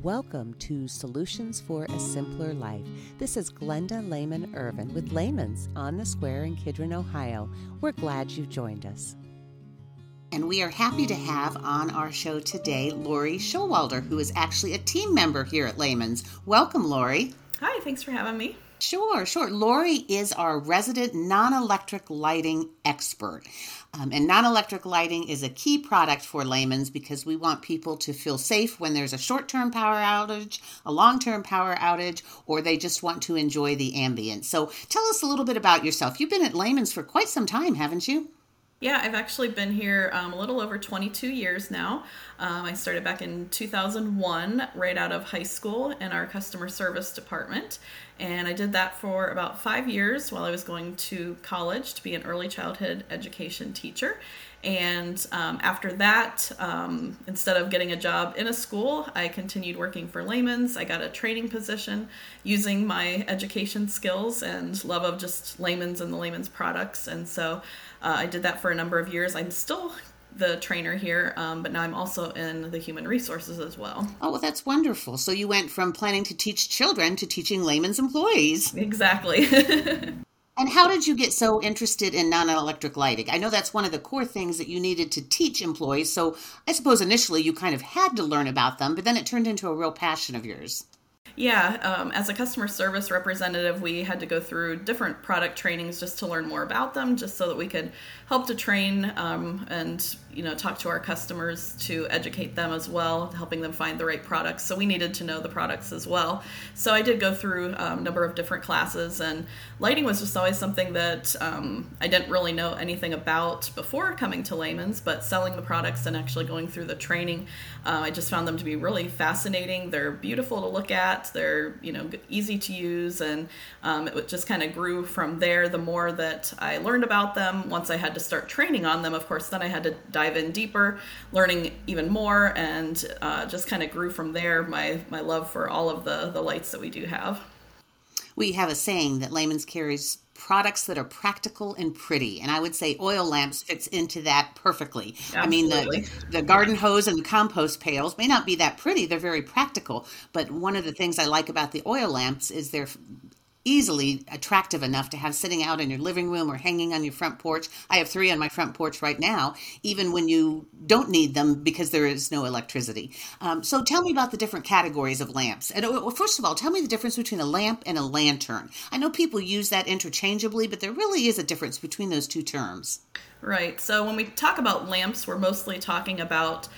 Welcome to Solutions for a Simpler Life. This is Glenda Lehman Ervin with Lehman's on the Square in Kidron, Ohio. We're glad you've joined us. And we are happy to have on our show today Lori Showalter, who is actually a team member here at Lehman's. Welcome, Lori. Hi, thanks for having me. Sure, sure. Lori is our resident non electric lighting expert. Um, and non electric lighting is a key product for Lehman's because we want people to feel safe when there's a short term power outage, a long term power outage, or they just want to enjoy the ambience. So tell us a little bit about yourself. You've been at Lehman's for quite some time, haven't you? Yeah, I've actually been here um, a little over 22 years now. Um, I started back in 2001, right out of high school, in our customer service department. And I did that for about five years while I was going to college to be an early childhood education teacher. And um, after that, um, instead of getting a job in a school, I continued working for Lehman's. I got a training position using my education skills and love of just Lehman's and the Lehman's products. And so uh, I did that for a number of years. I'm still the trainer here, um, but now I'm also in the human resources as well. Oh, well, that's wonderful. So you went from planning to teach children to teaching Lehman's employees. Exactly. and how did you get so interested in non electric lighting? I know that's one of the core things that you needed to teach employees. So I suppose initially you kind of had to learn about them, but then it turned into a real passion of yours. Yeah, um, as a customer service representative, we had to go through different product trainings just to learn more about them, just so that we could help to train um, and you know talk to our customers to educate them as well, helping them find the right products. So we needed to know the products as well. So I did go through um, a number of different classes, and lighting was just always something that um, I didn't really know anything about before coming to Lehman's, but selling the products and actually going through the training, uh, I just found them to be really fascinating. They're beautiful to look at. They're you know easy to use, and um, it just kind of grew from there. The more that I learned about them, once I had to start training on them, of course, then I had to dive in deeper, learning even more, and uh, just kind of grew from there. My my love for all of the the lights that we do have. We have a saying that Lehman's carries products that are practical and pretty. And I would say oil lamps fits into that perfectly. Absolutely. I mean, the, the garden hose and the compost pails may not be that pretty. They're very practical. But one of the things I like about the oil lamps is they're easily attractive enough to have sitting out in your living room or hanging on your front porch. I have three on my front porch right now, even when you don't need them because there is no electricity. Um, so tell me about the different categories of lamps. And uh, well, first of all, tell me the difference between a lamp and a lantern. I know people use that interchangeably, but there really is a difference between those two terms. Right. So when we talk about lamps, we're mostly talking about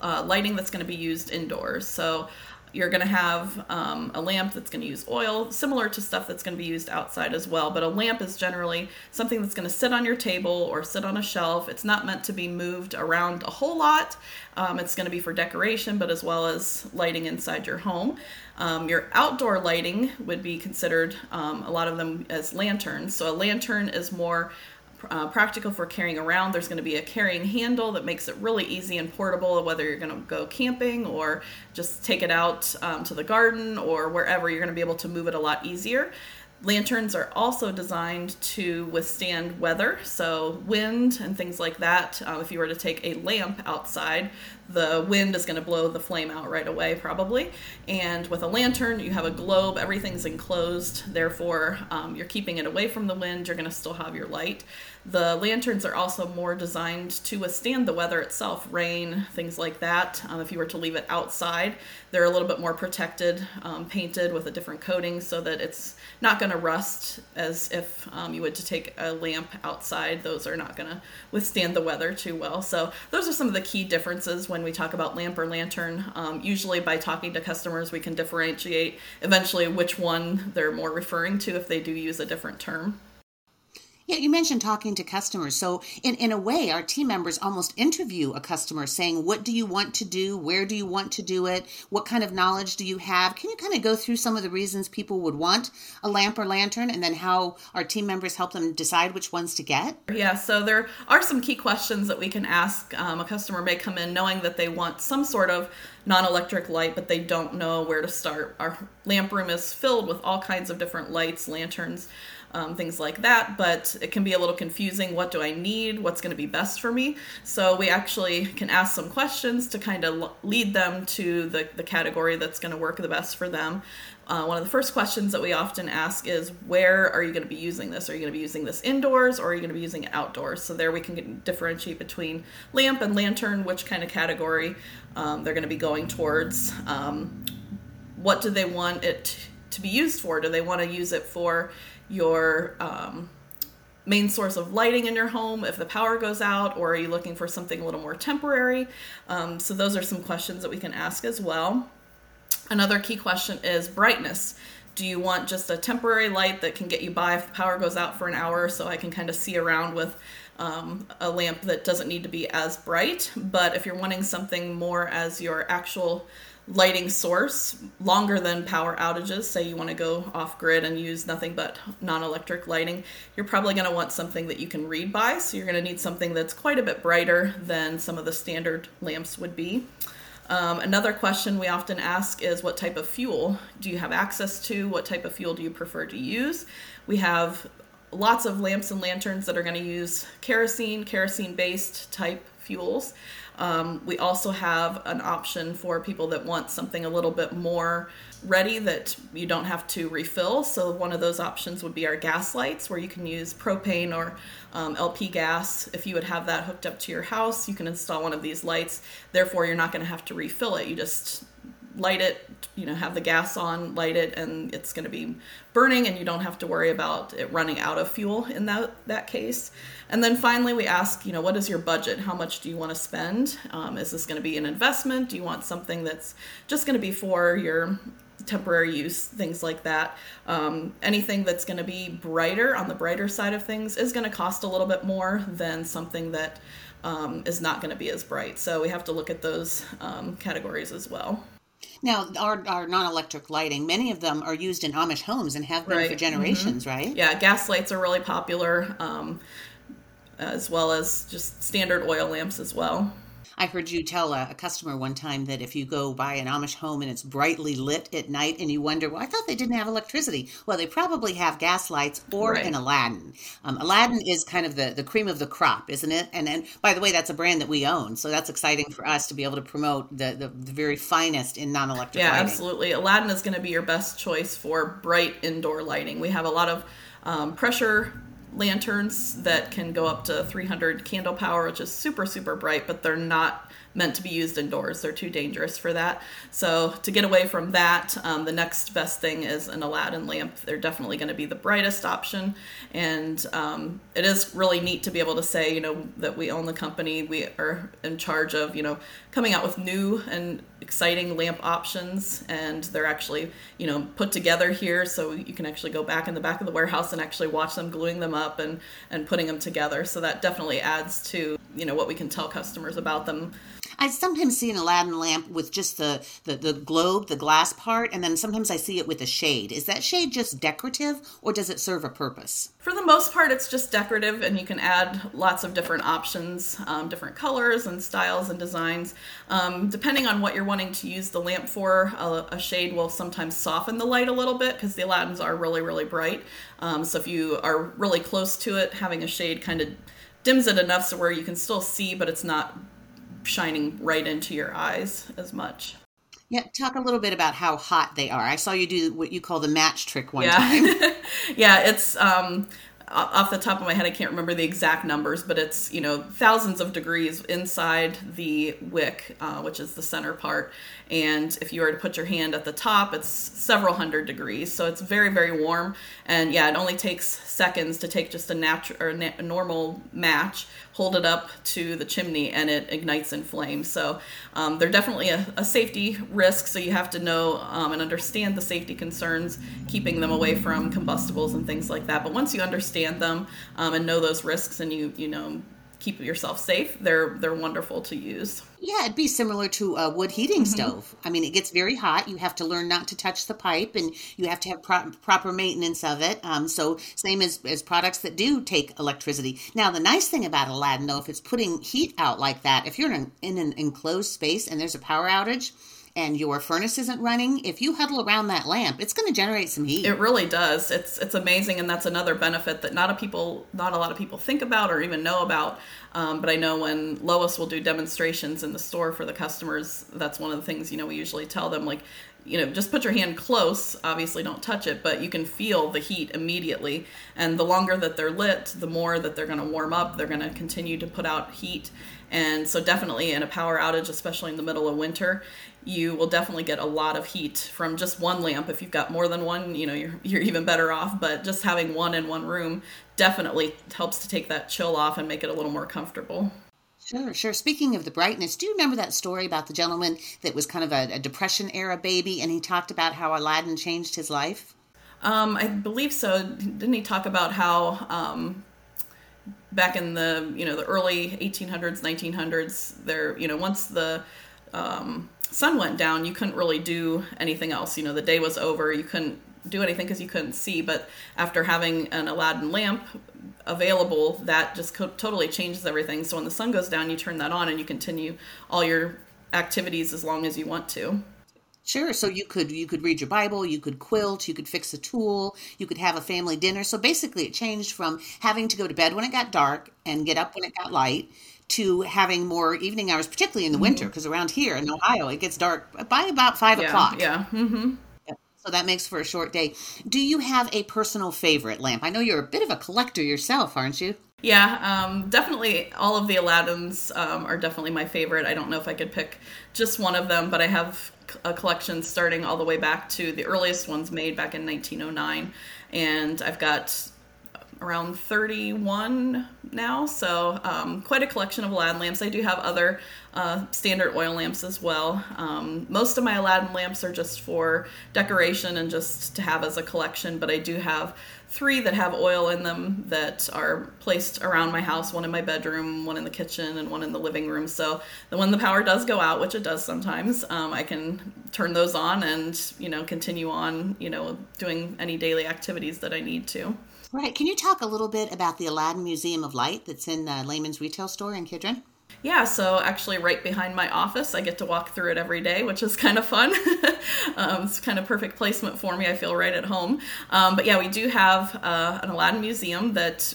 uh, lighting that's going to be used indoors. So you're going to have um, a lamp that's going to use oil, similar to stuff that's going to be used outside as well. But a lamp is generally something that's going to sit on your table or sit on a shelf. It's not meant to be moved around a whole lot. Um, it's going to be for decoration, but as well as lighting inside your home. Um, your outdoor lighting would be considered um, a lot of them as lanterns. So a lantern is more uh, practical for carrying around. There's going to be a carrying handle that makes it really easy and portable, whether you're going to go camping or just take it out um, to the garden or wherever. You're going to be able to move it a lot easier. Lanterns are also designed to withstand weather, so wind and things like that. Uh, if you were to take a lamp outside, the wind is going to blow the flame out right away, probably. And with a lantern, you have a globe, everything's enclosed, therefore, um, you're keeping it away from the wind, you're going to still have your light. The lanterns are also more designed to withstand the weather itself, rain, things like that. Um, if you were to leave it outside, they're a little bit more protected, um, painted with a different coating so that it's not going to rust as if um, you would to take a lamp outside. Those are not going to withstand the weather too well. So those are some of the key differences when we talk about lamp or lantern. Um, usually by talking to customers, we can differentiate eventually which one they're more referring to if they do use a different term. Yeah, you mentioned talking to customers. So, in, in a way, our team members almost interview a customer saying, What do you want to do? Where do you want to do it? What kind of knowledge do you have? Can you kind of go through some of the reasons people would want a lamp or lantern and then how our team members help them decide which ones to get? Yeah, so there are some key questions that we can ask. Um, a customer may come in knowing that they want some sort of non electric light, but they don't know where to start. Our lamp room is filled with all kinds of different lights, lanterns. Um, things like that. But it can be a little confusing. What do I need? What's going to be best for me? So we actually can ask some questions to kind of lead them to the, the category that's going to work the best for them. Uh, one of the first questions that we often ask is where are you going to be using this? Are you going to be using this indoors or are you going to be using it outdoors? So there we can differentiate between lamp and lantern, which kind of category um, they're going to be going towards. Um, what do they want it to be used for? Do they want to use it for your um, main source of lighting in your home if the power goes out, or are you looking for something a little more temporary? Um, so, those are some questions that we can ask as well. Another key question is brightness. Do you want just a temporary light that can get you by if the power goes out for an hour so I can kind of see around with um, a lamp that doesn't need to be as bright? But if you're wanting something more as your actual lighting source longer than power outages say you want to go off grid and use nothing but non-electric lighting you're probably going to want something that you can read by so you're going to need something that's quite a bit brighter than some of the standard lamps would be um, another question we often ask is what type of fuel do you have access to? What type of fuel do you prefer to use? We have lots of lamps and lanterns that are going to use kerosene, kerosene based type fuels. Um, we also have an option for people that want something a little bit more ready that you don't have to refill. So one of those options would be our gas lights, where you can use propane or um, LP gas. If you would have that hooked up to your house, you can install one of these lights. Therefore, you're not going to have to refill it. You just light it, you know, have the gas on, light it, and it's going to be burning, and you don't have to worry about it running out of fuel in that that case. And then finally, we ask, you know, what is your budget? How much do you want to spend? Um, is this going to be an investment? Do you want something that's just going to be for your temporary use, things like that. Um, anything that's going to be brighter on the brighter side of things is going to cost a little bit more than something that um, is not going to be as bright. So we have to look at those um, categories as well. Now, our, our non electric lighting, many of them are used in Amish homes and have been right. for generations, mm-hmm. right? Yeah, gas lights are really popular, um, as well as just standard oil lamps as well. I heard you tell a, a, customer one time that if you go buy an Amish home and it's brightly lit at night and you wonder, well, I thought they didn't have electricity. Well, they probably have gas lights or right. an Aladdin. Um, Aladdin is kind of the, the cream of the crop, isn't it? And and by the way, that's a brand that we own. So that's exciting for us to be able to promote the, the, the very finest in non electric yeah, lighting. absolutely. Aladdin is going to be your best choice for bright indoor lighting. We have a lot of um, pressure lanterns that can go up to 300 candle power, which is super, super bright, but they're not meant to be used indoors. They're too dangerous for that. So, to get away from that, um, the next best thing is an Aladdin lamp. They're definitely going to be the brightest option. And um, it is really neat to be able to say, you know, that we own the company. We are in charge of, you know, coming out with new and exciting lamp options. And they're actually, you know, put together here so you can actually go back in the back of the warehouse and actually watch them gluing them up and, and putting them together. So, that definitely adds to, you know, what we can tell customers about them. I sometimes see an Aladdin lamp with just the, the, the globe, the glass part, and then sometimes I see it with a shade. Is that shade just decorative or does it serve a purpose? For the most part, it's just decorative, and you can add lots of different options, um, different colors and styles and designs. Um, depending on what you're wanting to use the lamp for, a, a shade will sometimes soften the light a little bit because the Aladdins are really, really bright. Um, so if you are really close to it, having a shade kind of dims it enough so where you can still see, but it's not shining right into your eyes as much. Yeah, talk a little bit about how hot they are. I saw you do what you call the match trick one yeah. time. yeah, it's um off the top of my head, I can't remember the exact numbers, but it's you know thousands of degrees inside the wick, uh, which is the center part. And if you were to put your hand at the top, it's several hundred degrees, so it's very very warm. And yeah, it only takes seconds to take just a natural or a normal match, hold it up to the chimney, and it ignites in flames. So um, they're definitely a, a, safety risk. So you have to know um, and understand the safety concerns, keeping them away from combustibles and things like that. But once you understand them um, and know those risks, and you you know keep yourself safe, they're they're wonderful to use. Yeah, it'd be similar to a wood heating mm-hmm. stove. I mean, it gets very hot. You have to learn not to touch the pipe, and you have to have pro- proper maintenance of it. Um, so same as as products that do take electricity. Now, the nice thing about Aladdin, though, if it's putting heat out like that, if you're in an, in an enclosed space and there's a power outage and your furnace isn't running, if you huddle around that lamp, it's going to generate some heat. It really does. It's it's amazing, and that's another benefit that not a people not a lot of people think about or even know about. Um, but I know when Lois will do demonstrations in the store for the customers, that's one of the things you know we usually tell them like you know, just put your hand close. Obviously, don't touch it, but you can feel the heat immediately. And the longer that they're lit, the more that they're going to warm up. They're going to continue to put out heat. And so, definitely in a power outage, especially in the middle of winter, you will definitely get a lot of heat from just one lamp. If you've got more than one, you know, you're, you're even better off. But just having one in one room definitely helps to take that chill off and make it a little more comfortable. Sure, sure. Speaking of the brightness, do you remember that story about the gentleman that was kind of a, a Depression era baby and he talked about how Aladdin changed his life? Um, I believe so. Didn't he talk about how um, back in the you know the early 1800s, 1900s, there you know once the um, sun went down, you couldn't really do anything else. You know the day was over. You couldn't do anything because you couldn't see. But after having an Aladdin lamp available, that just co- totally changes everything. So when the sun goes down, you turn that on and you continue all your activities as long as you want to. Sure. So you could you could read your Bible, you could quilt, you could fix a tool, you could have a family dinner. So basically, it changed from having to go to bed when it got dark and get up when it got light to having more evening hours, particularly in the mm-hmm. winter, because around here in Ohio it gets dark by about five yeah, o'clock. Yeah. Mm-hmm. So that makes for a short day. Do you have a personal favorite lamp? I know you're a bit of a collector yourself, aren't you? Yeah, um, definitely. All of the Aladdins um, are definitely my favorite. I don't know if I could pick just one of them, but I have a collection starting all the way back to the earliest ones made back in 1909, and I've got around 31 now, so um, quite a collection of Aladdin lamps. I do have other uh, standard oil lamps as well. Um, most of my Aladdin lamps are just for decoration and just to have as a collection, but I do have three that have oil in them that are placed around my house one in my bedroom, one in the kitchen, and one in the living room. So when the power does go out, which it does sometimes, um, I can turn those on and, you know, continue on, you know, doing any daily activities that I need to. Right. Can you talk a little bit about the Aladdin Museum of Light that's in the Lehman's retail store in Kidron? Yeah, so actually, right behind my office, I get to walk through it every day, which is kind of fun. um, it's kind of perfect placement for me. I feel right at home. Um, but yeah, we do have uh, an Aladdin museum that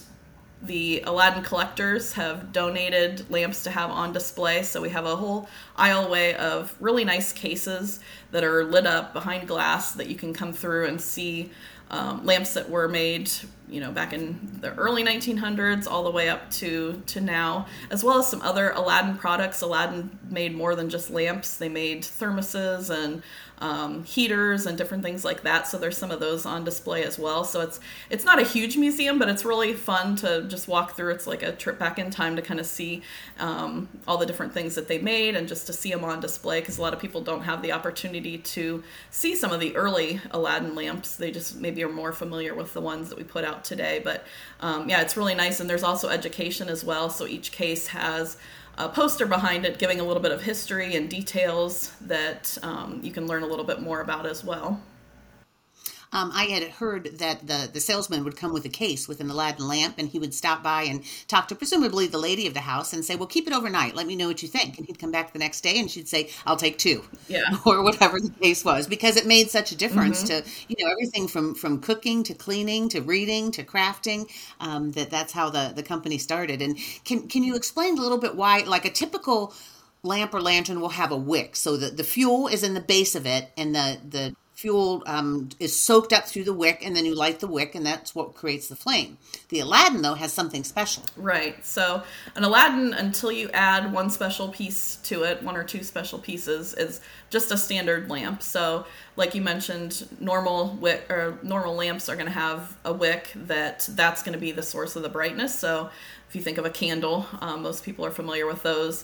the Aladdin collectors have donated lamps to have on display. So we have a whole aisleway of really nice cases that are lit up behind glass that you can come through and see um, lamps that were made you know back in the early 1900s all the way up to to now as well as some other aladdin products. Aladdin made more than just lamps. They made thermoses and um, heaters and different things like that. So there's some of those on display as well. So it's it's not a huge museum, but it's really fun to just walk through. It's like a trip back in time to kind of see um, all the different things that they made and just to see them on display because a lot of people don't have the opportunity to see some of the early Aladdin lamps. They just maybe are more familiar with the ones that we put out today. But um, yeah, it's really nice. And there's also education as well. So each case has a poster behind it giving a little bit of history and details that um, you can learn a little bit more about as well. Um, I had heard that the, the salesman would come with a case with an Aladdin lamp and he would stop by and talk to presumably the lady of the house and say, Well, keep it overnight. Let me know what you think. And he'd come back the next day and she'd say, I'll take two. Yeah. Or whatever the case was because it made such a difference mm-hmm. to, you know, everything from, from cooking to cleaning to reading to crafting. Um, that that's how the, the company started. And can, can you explain a little bit why, like a typical lamp or lantern will have a wick. So the, the fuel is in the base of it and the, the fuel um, is soaked up through the wick and then you light the wick and that's what creates the flame. The aladdin though has something special. Right. So an aladdin until you add one special piece to it one or two special pieces is just a standard lamp. So like you mentioned normal wick or normal lamps are going to have a wick that that's going to be the source of the brightness. So if you think of a candle um, most people are familiar with those.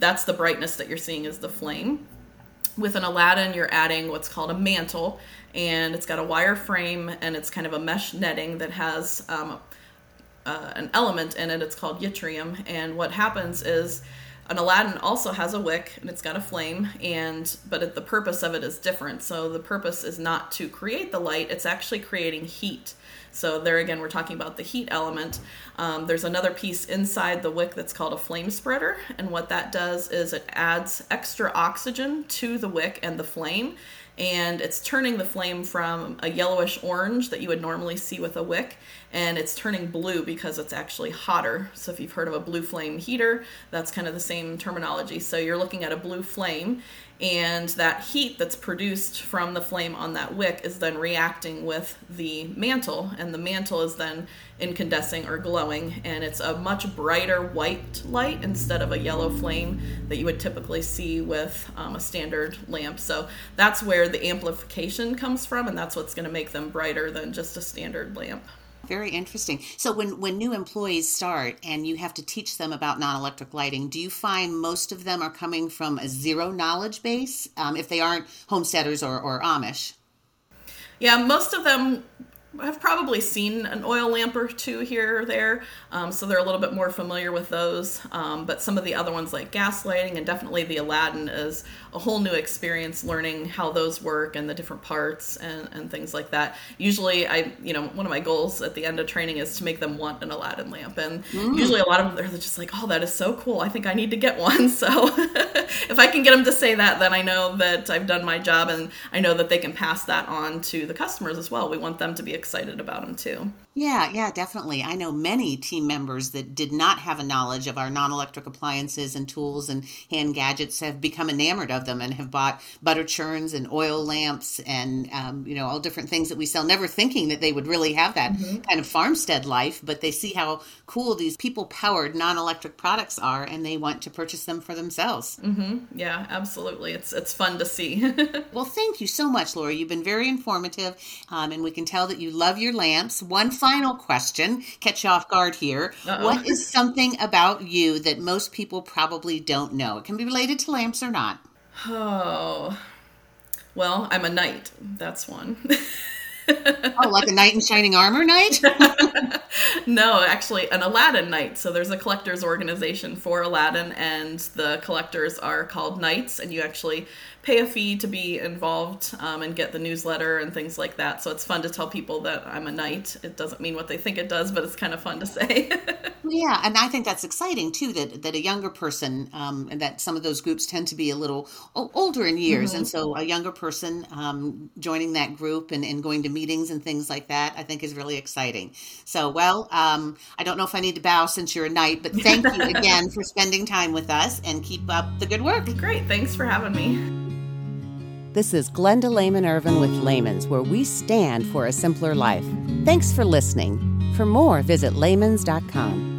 That's the brightness that you're seeing is the flame with an Aladdin, you're adding what's called a mantle, and it's got a wire frame and it's kind of a mesh netting that has um, uh, an element in it. It's called yttrium, and what happens is an Aladdin also has a wick and it's got a flame, and but it, the purpose of it is different. So the purpose is not to create the light; it's actually creating heat. So there again, we're talking about the heat element. Um, there's another piece inside the wick that's called a flame spreader, and what that does is it adds extra oxygen to the wick and the flame, and it's turning the flame from a yellowish orange that you would normally see with a wick and it's turning blue because it's actually hotter. So if you've heard of a blue flame heater, that's kind of the same terminology. So you're looking at a blue flame and that heat that's produced from the flame on that wick is then reacting with the mantle and the mantle is then incandescing or glowing and it's a much brighter white light instead of a yellow flame that you would typically see with um, a standard lamp. So that's where the amplification comes from and that's what's going to make them brighter than just a standard lamp very interesting. So when when new employees start and you have to teach them about non-electric lighting, do you find most of them are coming from a zero knowledge base um, if they aren't homesteaders or, or Amish? Yeah, most of them have probably seen an oil lamp or two here or there, um, so they're a little bit more familiar with those. Um, but some of the other ones, like gas lighting and definitely the Aladdin, is a whole new experience learning how those work and the different parts and, and things like that. Usually, I, you know, one of my goals at the end of training is to make them want an Aladdin lamp. And mm. usually, a lot of them are just like, oh, that is so cool. I think I need to get one. So if I can get them to say that, then I know that I've done my job and I know that they can pass that on to the customers as well. We want them to be excited about them too. Yeah, yeah, definitely. I know many team members that did not have a knowledge of our non electric appliances and tools and hand gadgets have become enamored of them and have bought butter churns and oil lamps and, um, you know, all different things that we sell, never thinking that they would really have that mm-hmm. kind of farmstead life, but they see how cool these people powered non electric products are and they want to purchase them for themselves. Mm-hmm. Yeah, absolutely. It's, it's fun to see. well, thank you so much, Lori. You've been very informative um, and we can tell that you love your lamps. One final question, catch you off guard here. What is something about you that most people probably don't know? It can be related to lamps or not. Oh, well, I'm a knight. That's one. oh, like a knight in shining armor knight? no, actually, an Aladdin knight. So there's a collectors organization for Aladdin, and the collectors are called knights, and you actually pay a fee to be involved um, and get the newsletter and things like that. So it's fun to tell people that I'm a knight. It doesn't mean what they think it does, but it's kind of fun to say. yeah, and I think that's exciting too. That that a younger person, um, and that some of those groups tend to be a little older in years, mm-hmm. and so a younger person um, joining that group and, and going to meetings and things like that, I think is really exciting. So, well, um, I don't know if I need to bow since you're a knight, but thank you again for spending time with us and keep up the good work. Great, thanks for having me. This is Glenda Lehman Ervin with Lehman's, where we stand for a simpler life. Thanks for listening. For more, visit Lehmans.com.